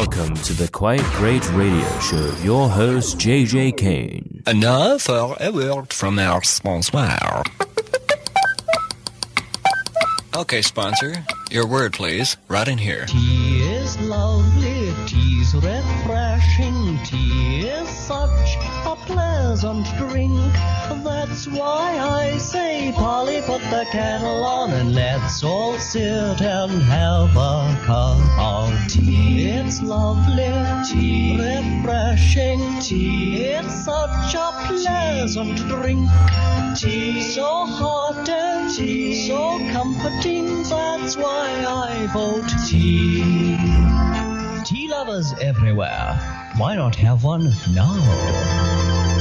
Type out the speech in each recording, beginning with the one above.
welcome to the Quite Great Radio Show. Your host, JJ Kane. And now for a word from our sponsor. Okay, sponsor, your word, please. Right in here. Tea is lovely, tea's refreshing, tea is such a pleasant drink. That's why I say, Polly, put the kettle on and let's all sit and have a cup of tea. It's lovely, tea, refreshing, tea. It's such a pleasant drink. Tea, so hot and tea, so comforting. That's why I vote tea. Tea lovers everywhere. Why not have one now?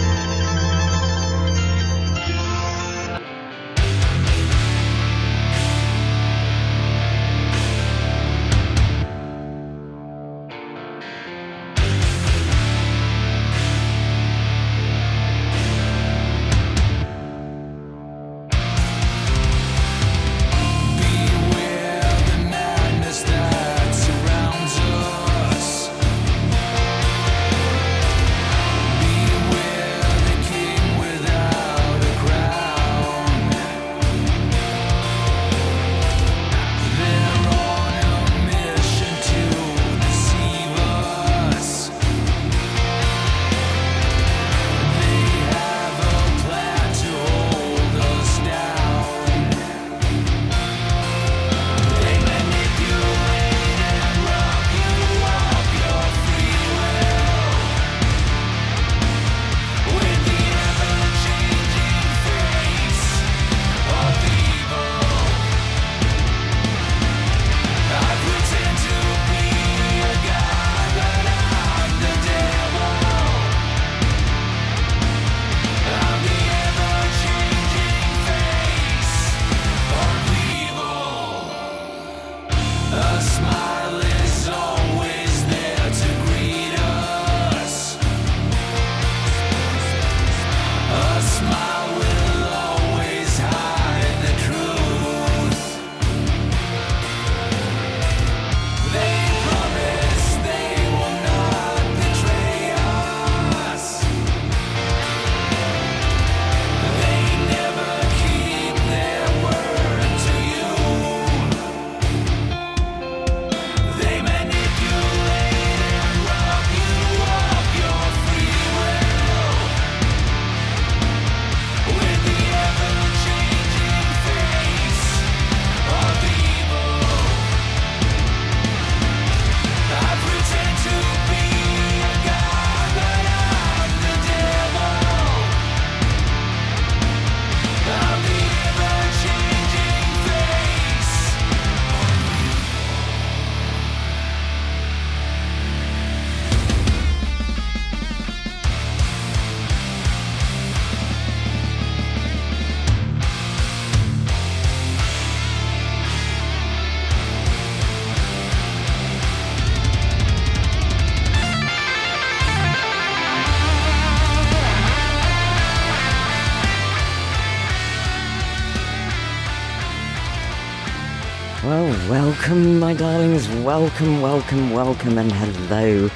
Welcome, my darlings. Welcome, welcome, welcome, and hello.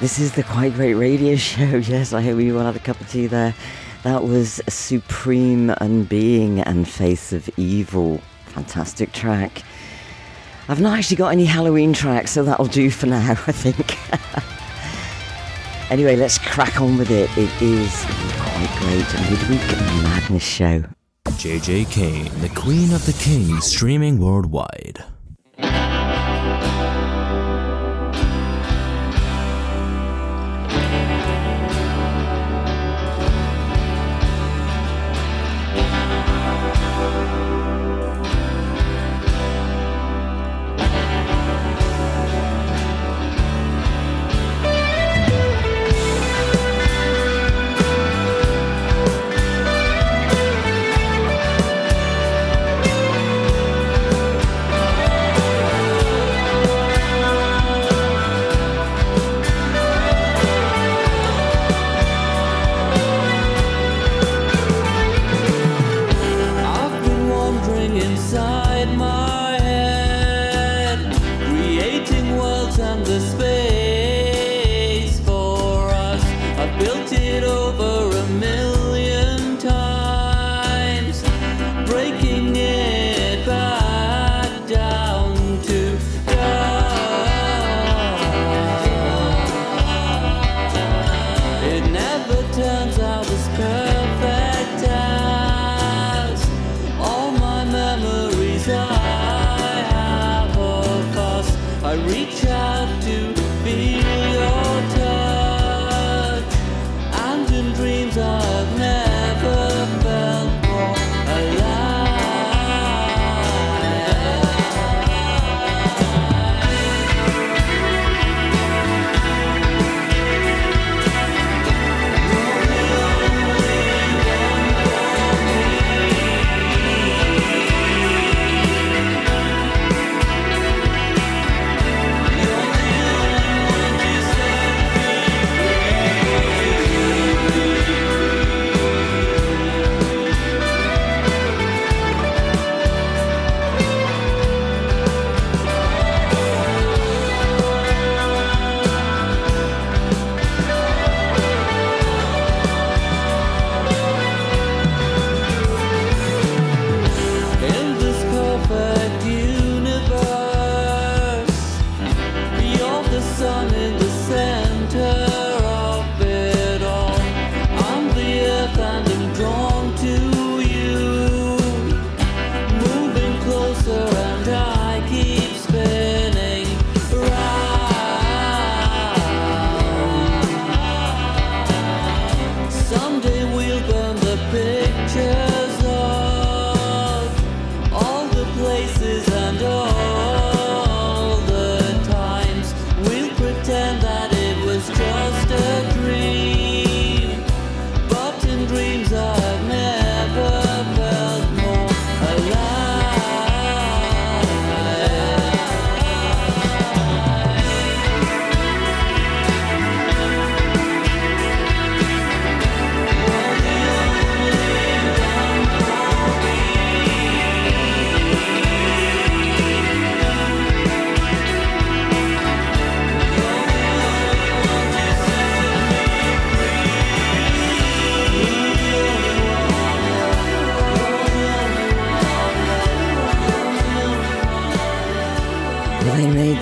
This is the Quite Great Radio Show. Yes, I hope you all had a cup of tea there. That was Supreme Unbeing and Face of Evil. Fantastic track. I've not actually got any Halloween tracks, so that'll do for now, I think. anyway, let's crack on with it. It is Quite Great Midweek Madness Show. JJ Kane, the Queen of the Kings, streaming worldwide.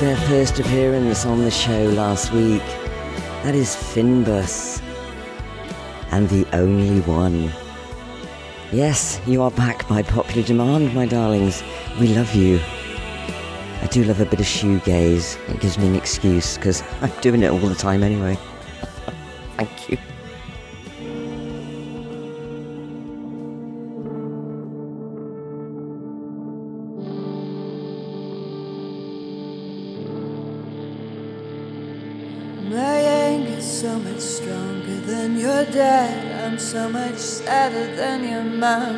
Their first appearance on the show last week. That is Fynbos. And the only one. Yes, you are back by popular demand, my darlings. We love you. I do love a bit of shoegaze. It gives me an excuse because I'm doing it all the time anyway. Thank you. Mom.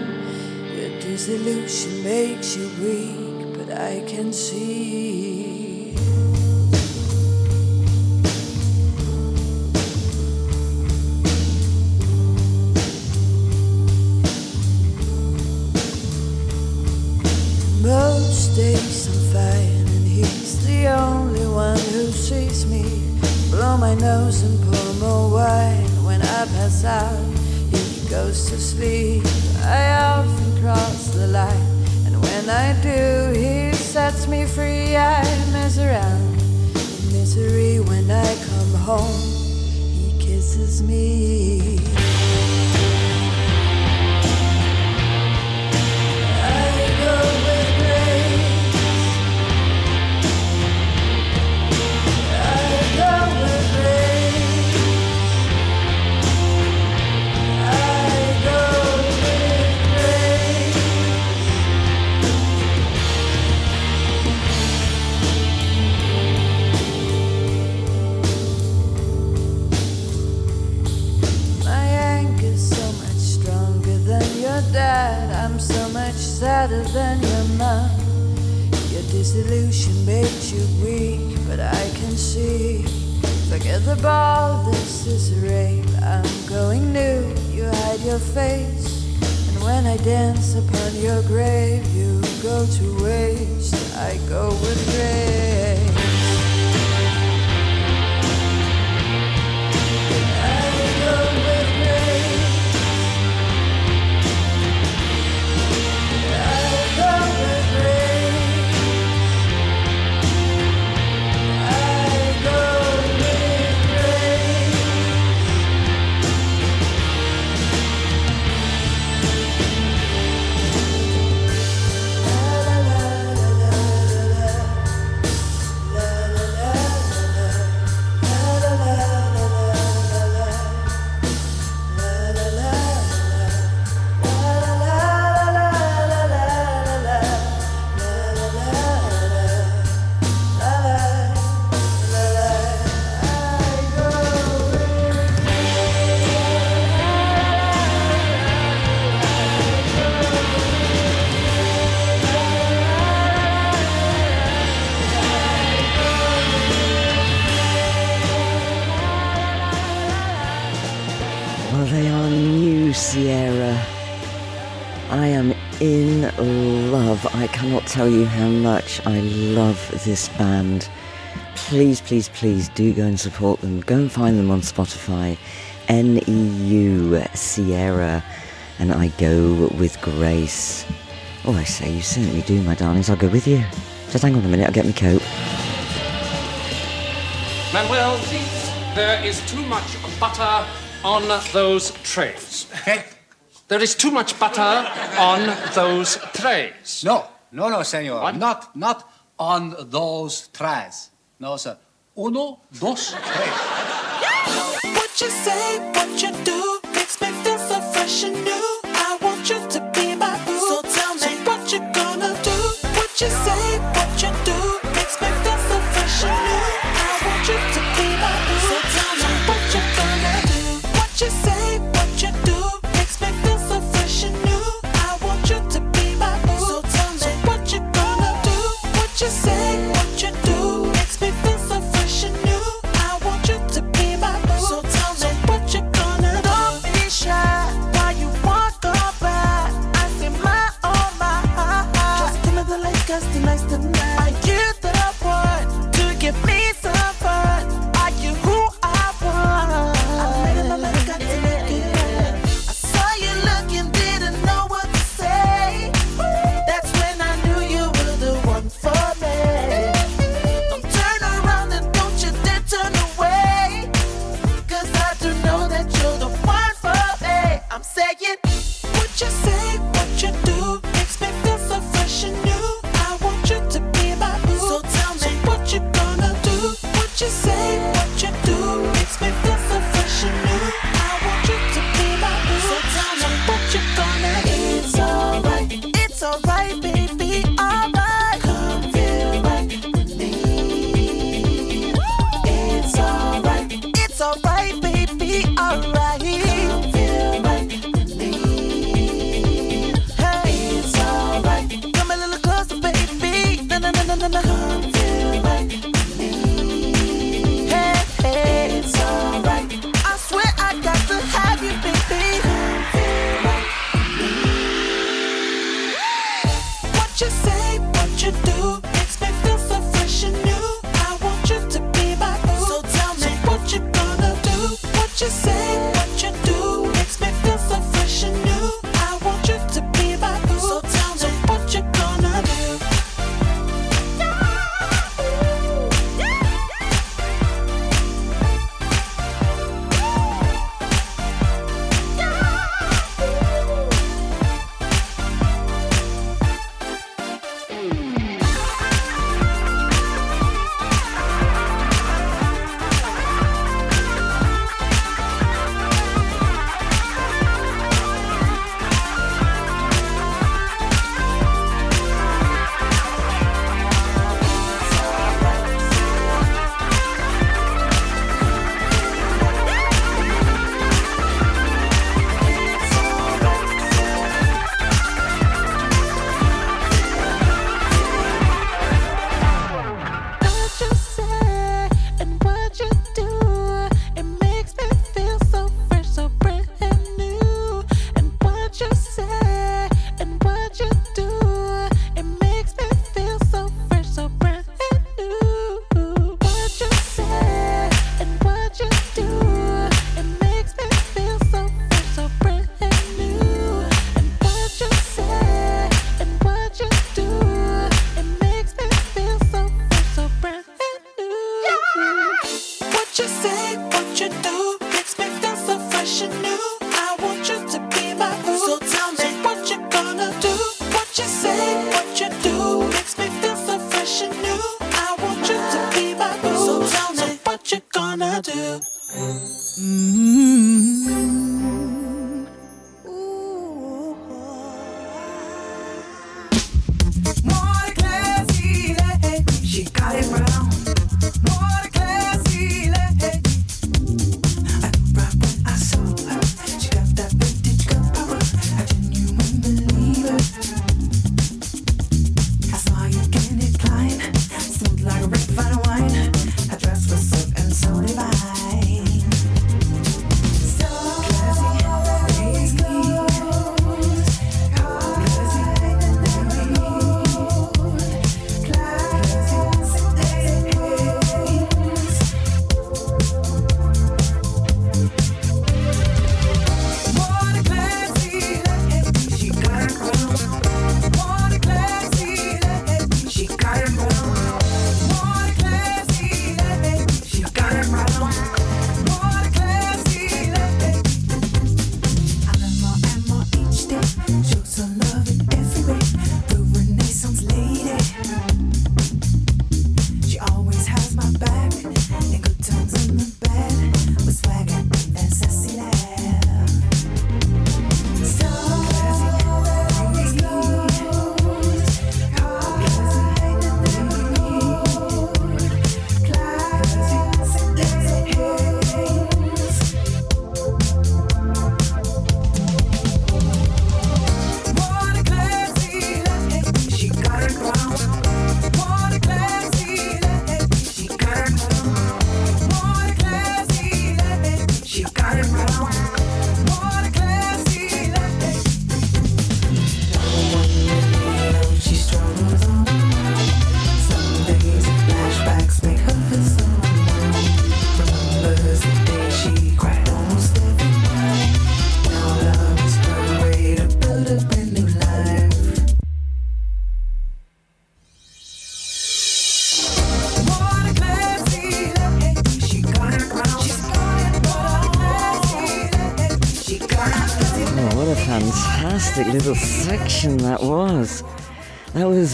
Your disillusion makes you weak, but I can see. Sadder than your mom. Your disillusion makes you weak, but I can see. Forget the ball, this is rape. I'm going new, you hide your face. And when I dance upon your grave, you go to waste. I go with grace. cannot tell you how much I love this band. Please, please, please do go and support them. Go and find them on Spotify. NEU Sierra and I go with grace. Oh, I say, you certainly do, my darlings. I'll go with you. Just hang on a minute, I'll get my coat. Manuel, there is too much butter on those trays. there is too much butter on those trays. No. No, no, senor. What? Not, not on those tries. No, sir. Uno, dos, tres. What you say? What you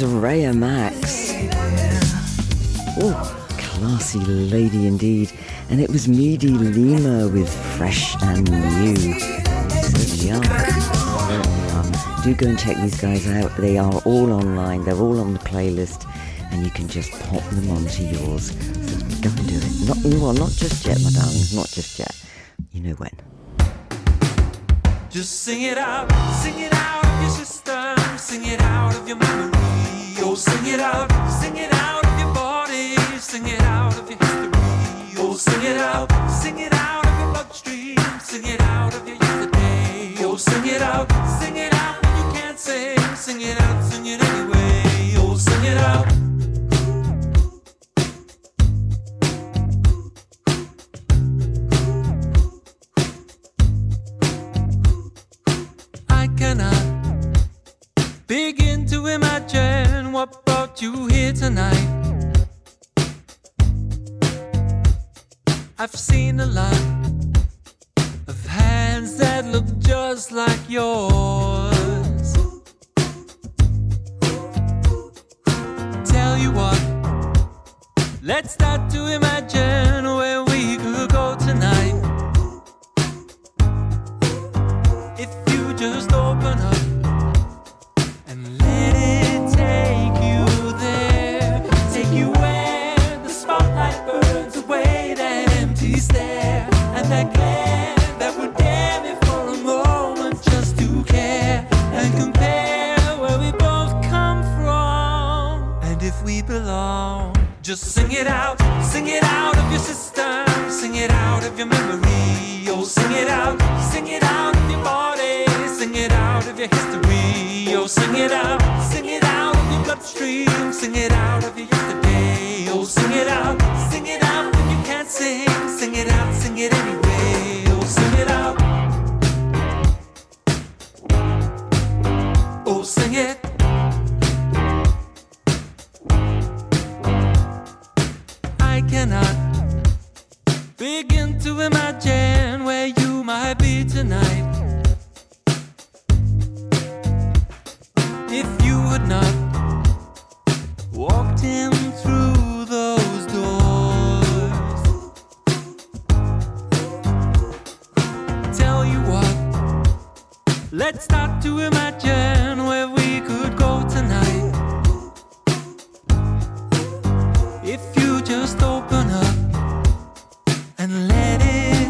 was Raya Max. Oh, classy lady indeed. And it was Medy Lema with Fresh and New. Do go and check these guys out. They are all online. They're all on the playlist. And you can just pop them onto yours. So go and do it. Not, well, not just yet, my darlings. Not just yet. You know when. Just sing it out, sing it out of your system, sing it out of your memory. Oh, sing it out, sing it out of your body, sing it out of your history. Oh, sing it out, sing it out of your bloodstream, sing it out of your yesterday. Oh, sing it out, sing it out you can't sing, sing it out, sing it anyway. Oh, sing it out. I cannot begin to imagine what brought you here tonight. I've seen a lot of hands that look just like yours. Tell you what, let's start to imagine where we could go tonight. If you just open up Just sing it out, sing it out of your system, sing it out of your memory. Oh, sing it out, sing it out of your body, sing it out of your history. Oh, sing it out, sing it out of your bloodstream, sing it out of your yesterday. Oh, sing it out, sing it out when you can't sing, sing it out, sing it anyway. Oh, sing it out. Oh, sing it. Tonight. If you would not walked in through those doors, tell you what, let's start to imagine where we could go tonight. If you just open up and let it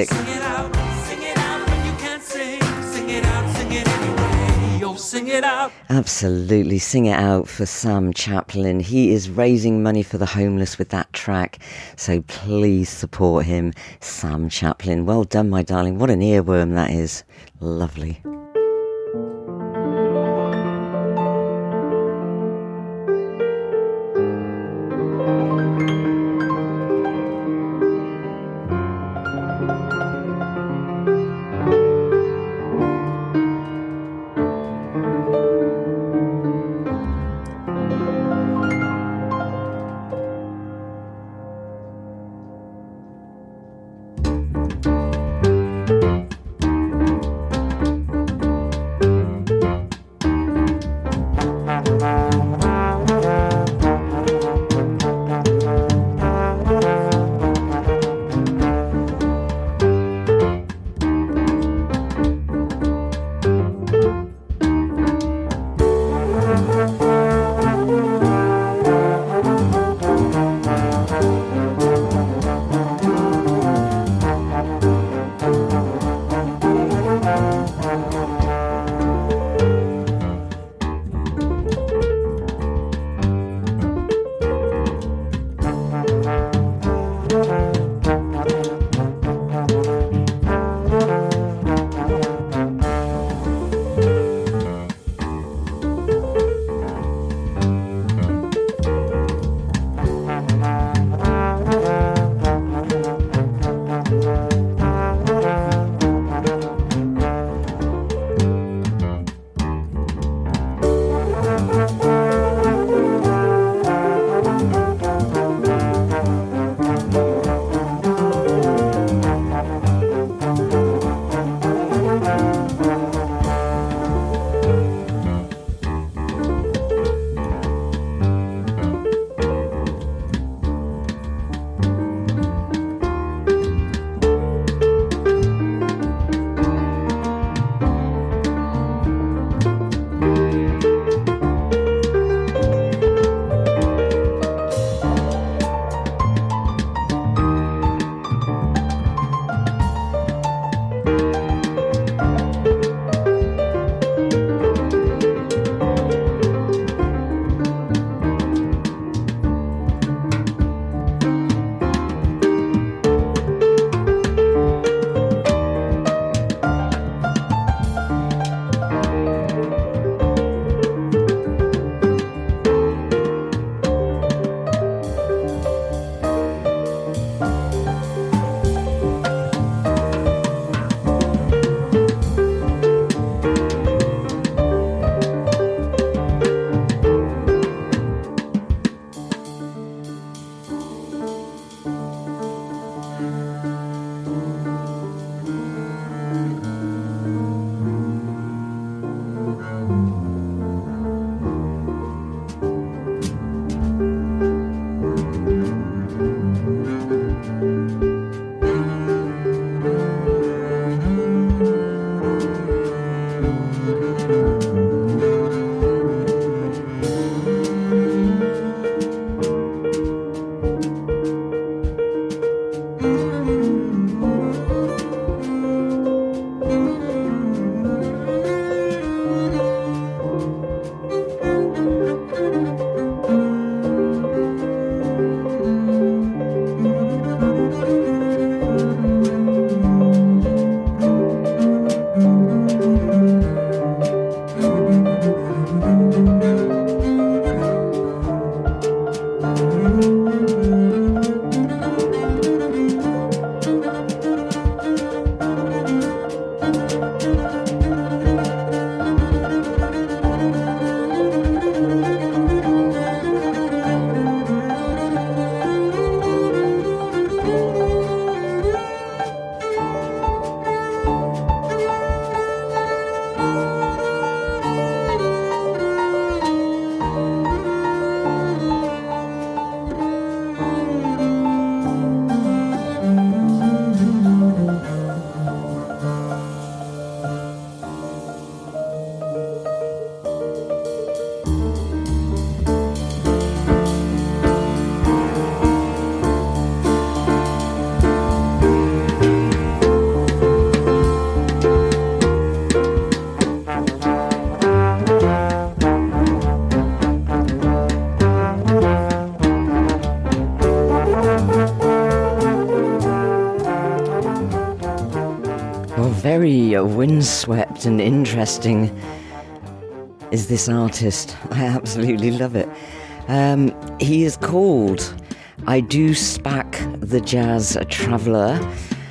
it anyway. Oh, sing it out. Absolutely. Sing it out for Sam Chaplin. He is raising money for the homeless with that track. So please support him, Sam Chaplin. Well done, my darling. What an earworm that is. Lovely. Windswept and interesting is this artist. I absolutely love it. Um, he is called Ido Spak the Jazz Traveller,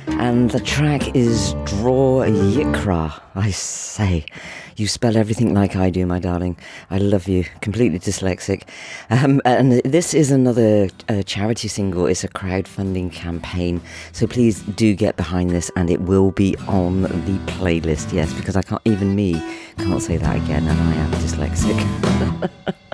And the track is Dror Yikra. I say, you spell everything like I do, my darling. I love you. Completely dyslexic. Um, and this is another uh, charity single. It's a crowdfunding campaign. So please do get behind this, and it will be on the playlist. Yes, because I can't even me can't say that again, and I am dyslexic.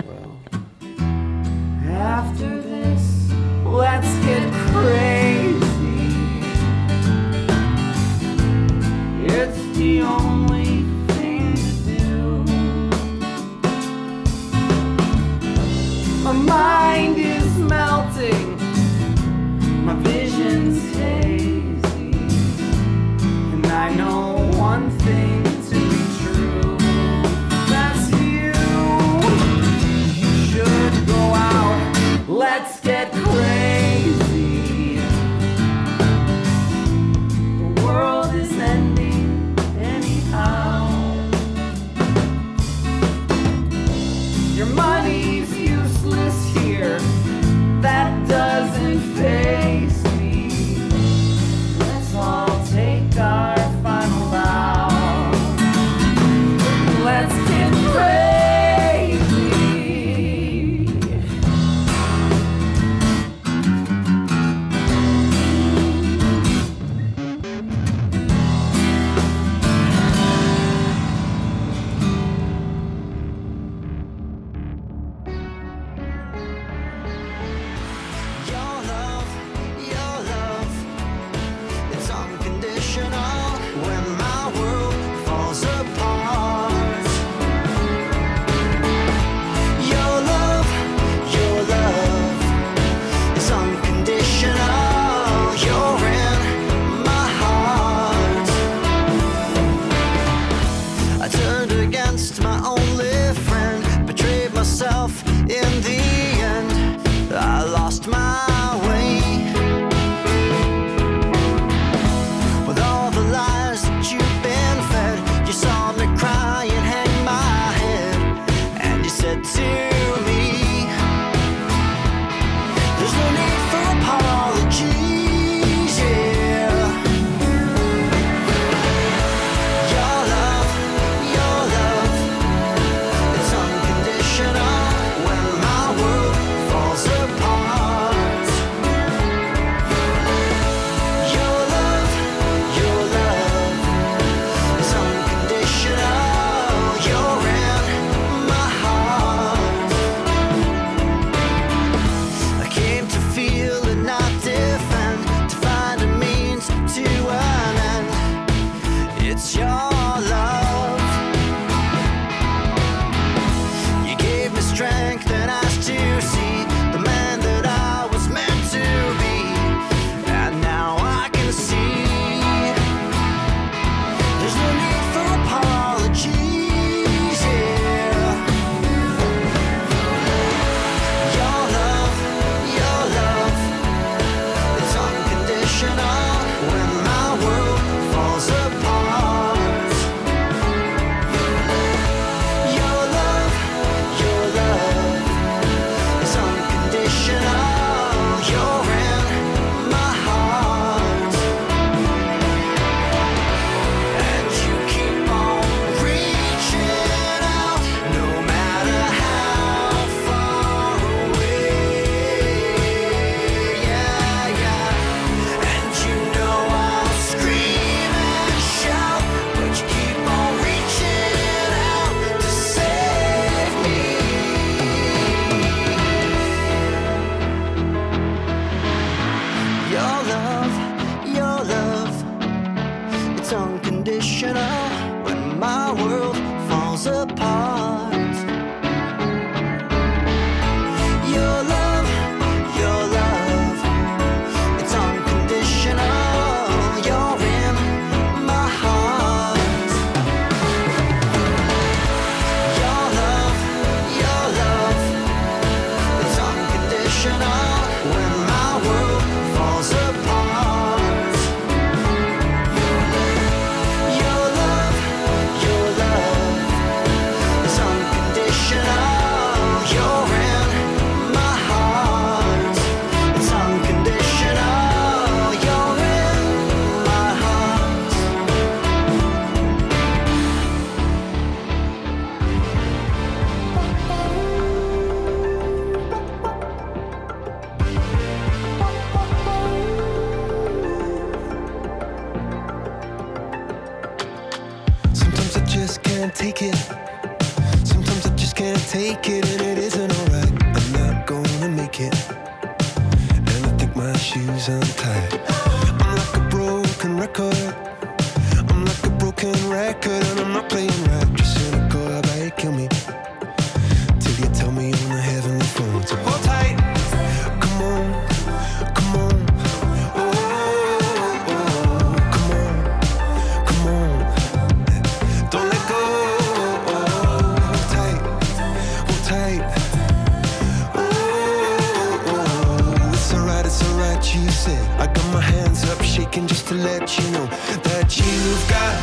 let you know that you've got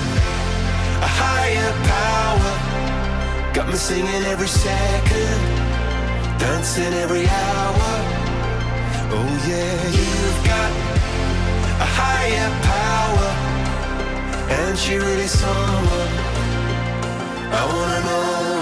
a higher power. Got me singing every second, dancing every hour. Oh yeah, you've got a higher power, and she really someone I wanna know.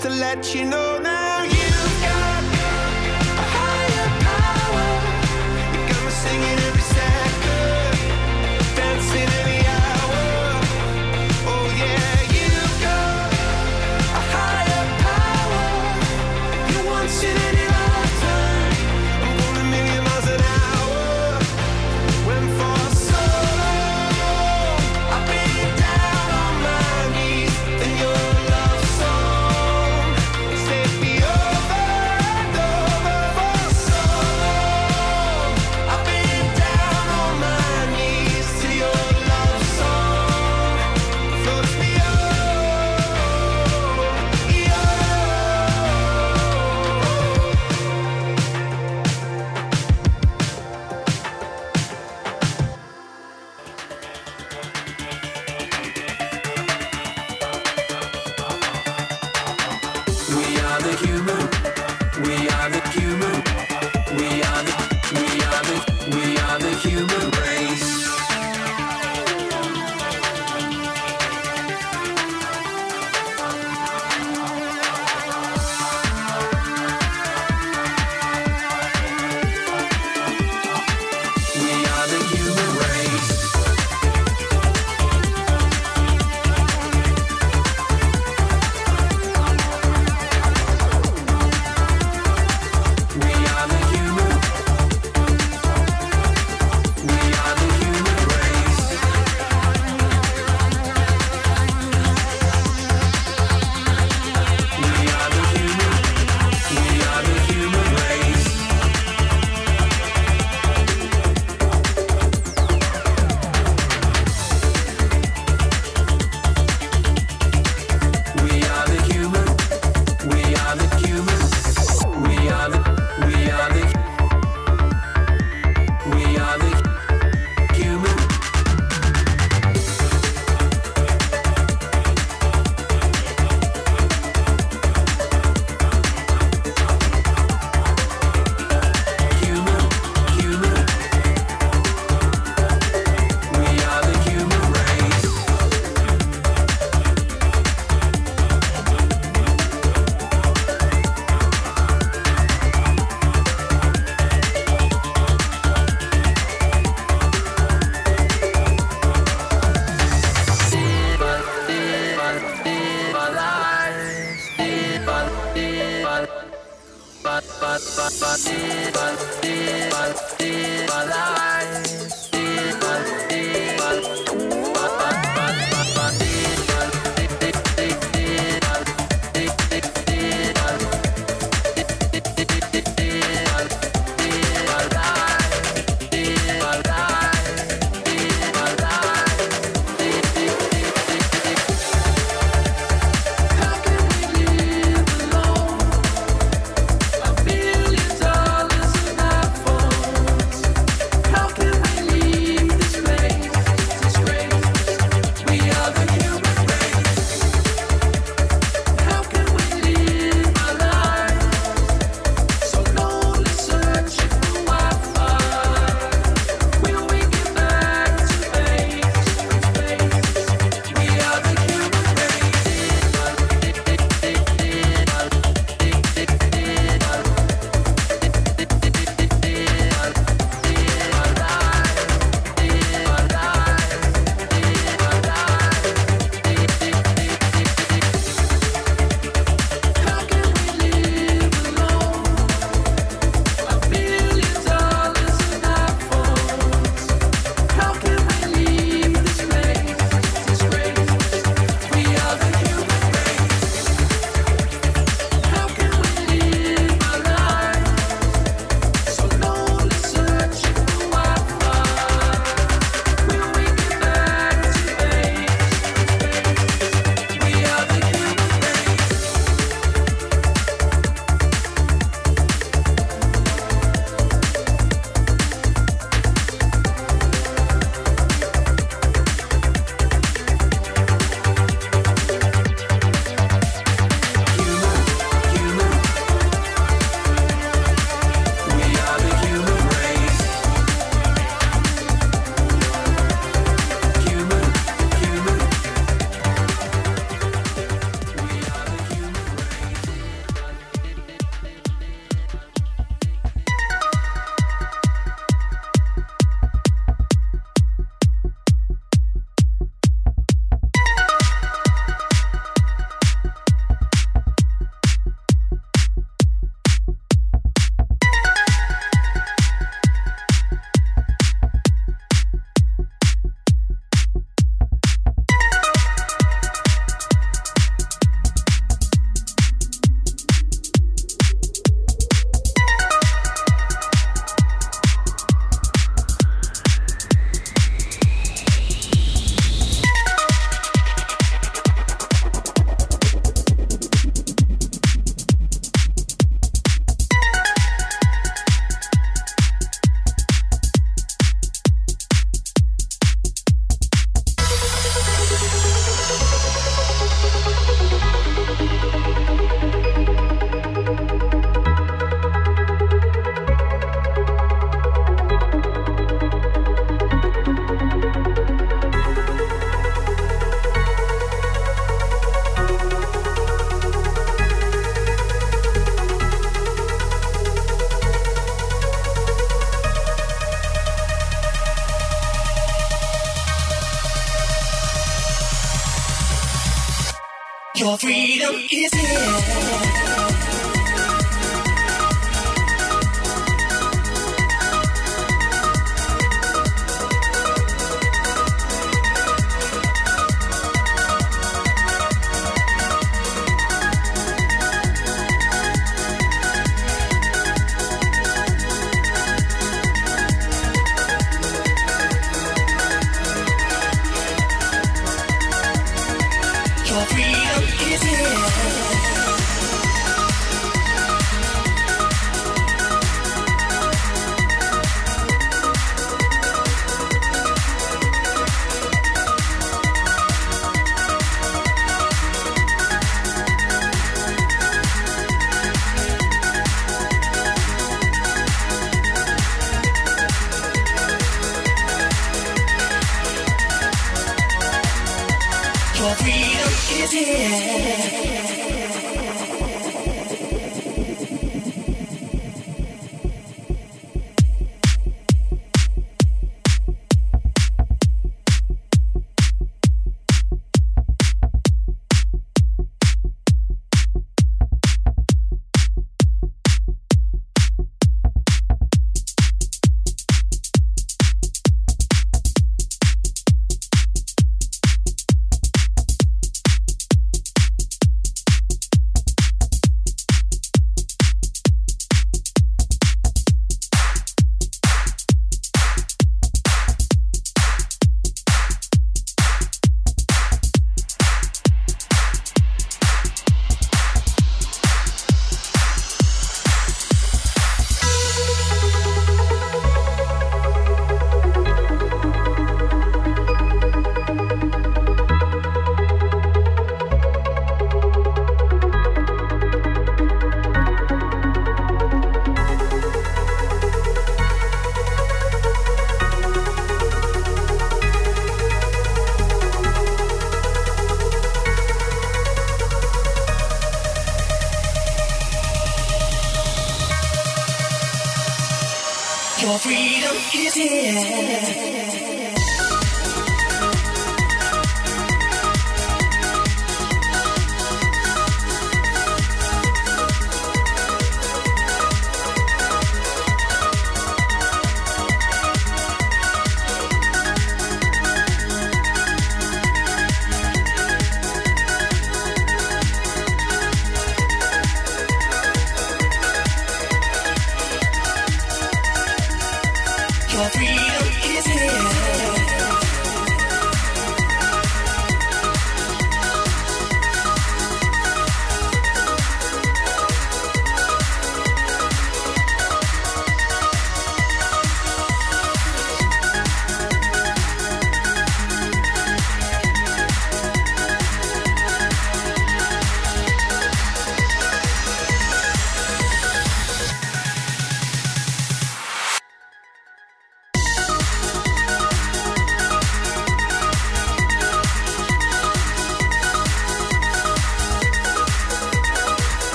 to let you know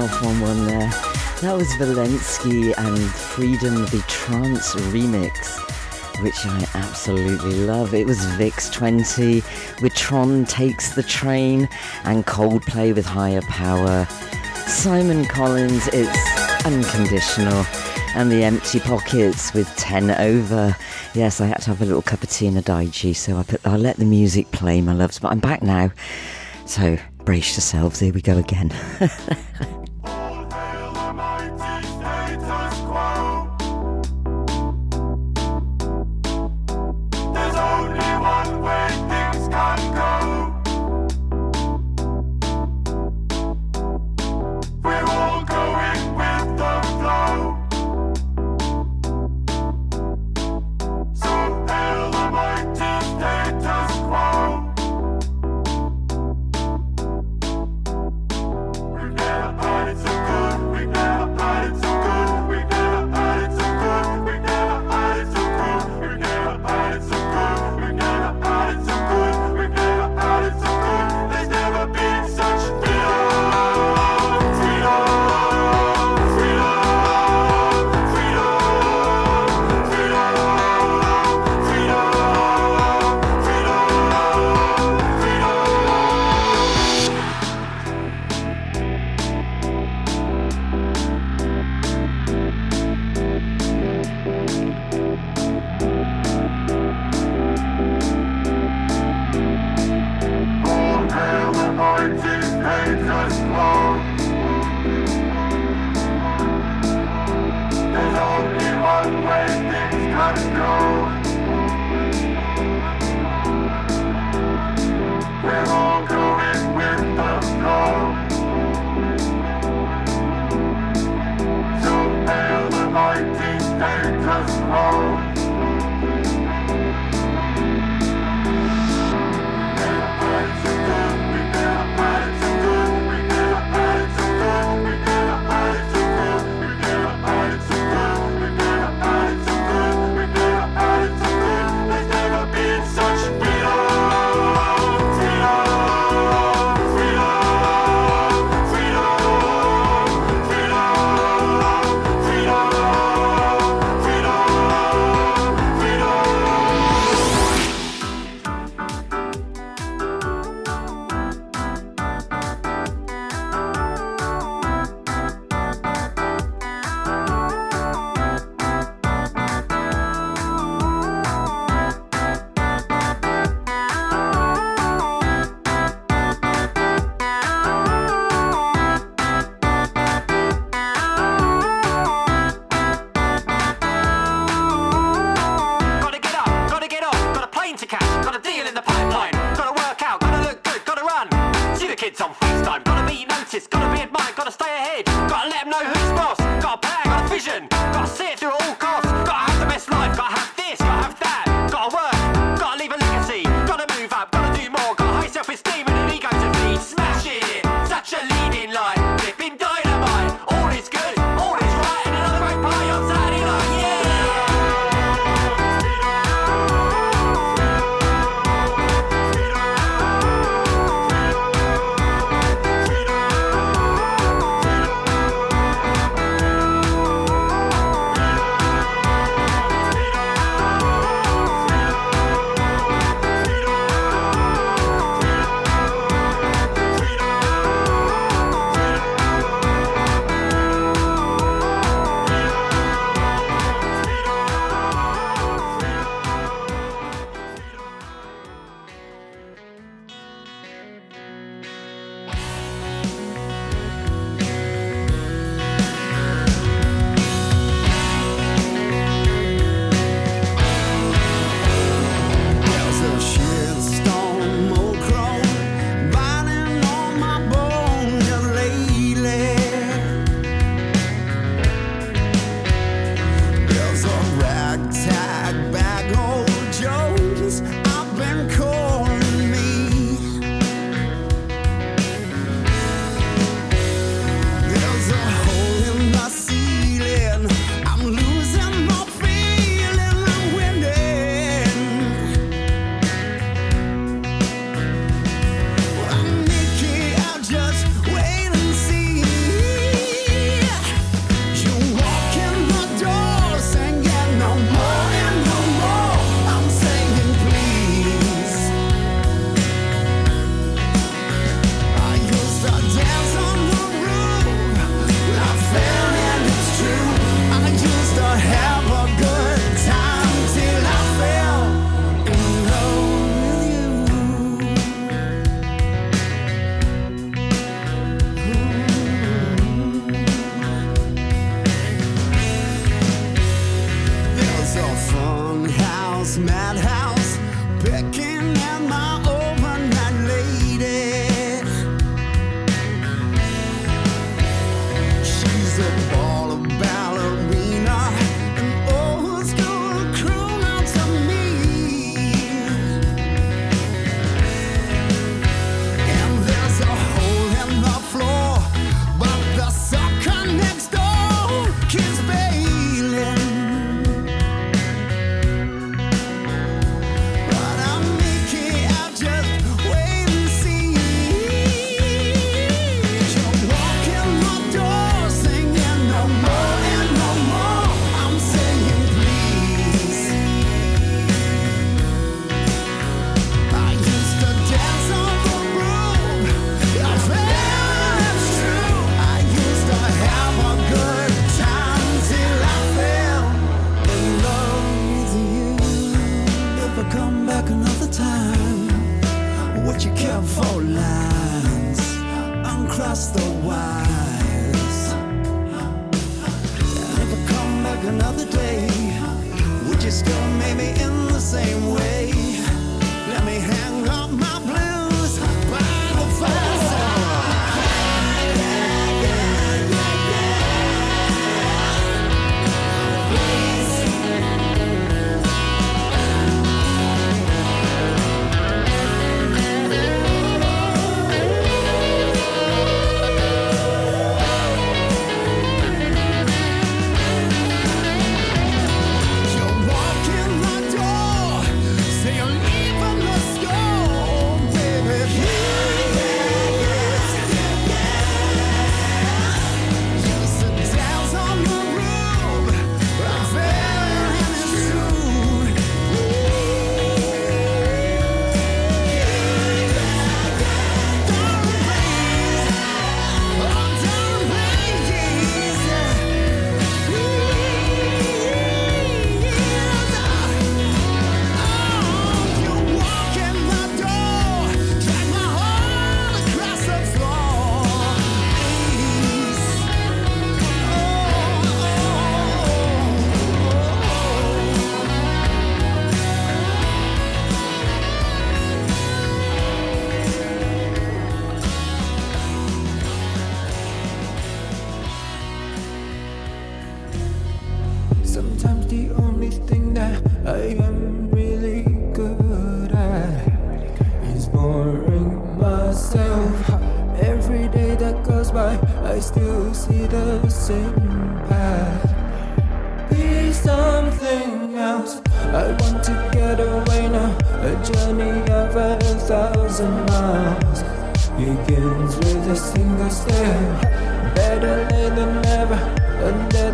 off on one there. That was Velinsky and Freedom, the trance remix, which I absolutely love. It was VIX 20 with Tron Takes the Train and Coldplay with Higher Power. Simon Collins, it's unconditional. And the Empty Pockets with 10 over. Yes, I had to have a little cup of tea and a daiji, so I, put, I let the music play, my loves. But I'm back now. So brace yourselves, here we go again.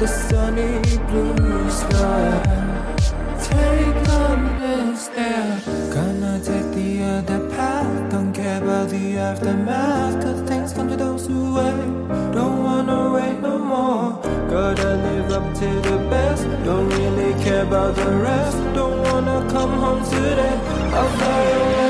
the sunny blue sky. Take a miss there. Gonna take the other path. Don't care about the aftermath. Cause things come to those who wait. Don't wanna wait no more. Gotta live up to the best. Don't really care about the rest. Don't wanna come home today. I'll fly away.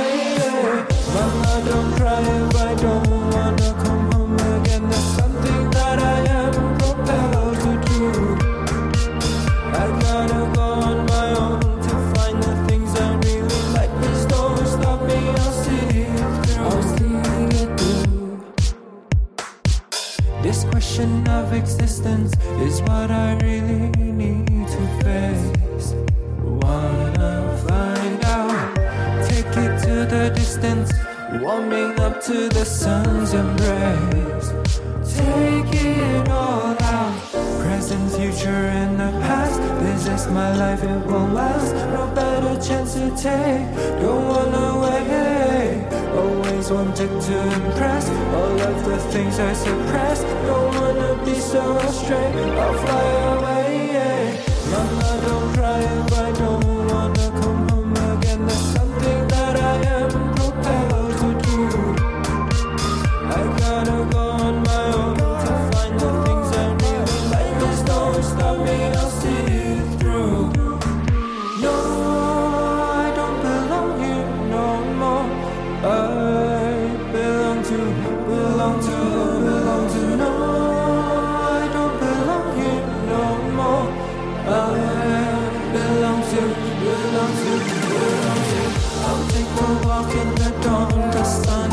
to the sun's embrace. Take it all out. Present, future, and the past. This is my life, it won't last. No better chance to take. Don't wanna wait. Always wanted to impress. All of the things I suppressed. Don't wanna be so straight. I'll fly away. Mama, don't cry if I don't. walk in the dawn, the sun.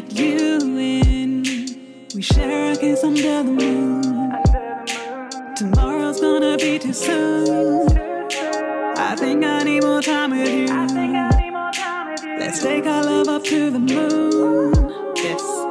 Let you in, we share a kiss under the moon. Tomorrow's gonna be too soon. I think I need more time with you. Let's take our love up to the moon. Yes.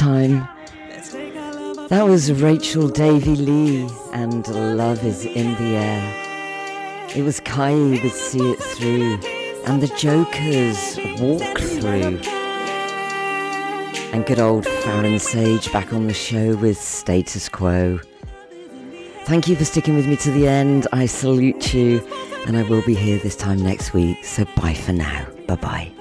Run out of time. That was Rachel Davie Lee and Love is in the Air. It was Kai with See It Through and the Jokers Walk Through. And good old Faran Sage back on the show with Status Quo. Thank you for sticking with me to the end. I salute you, and I will be here this time next week. So bye for now. Bye bye.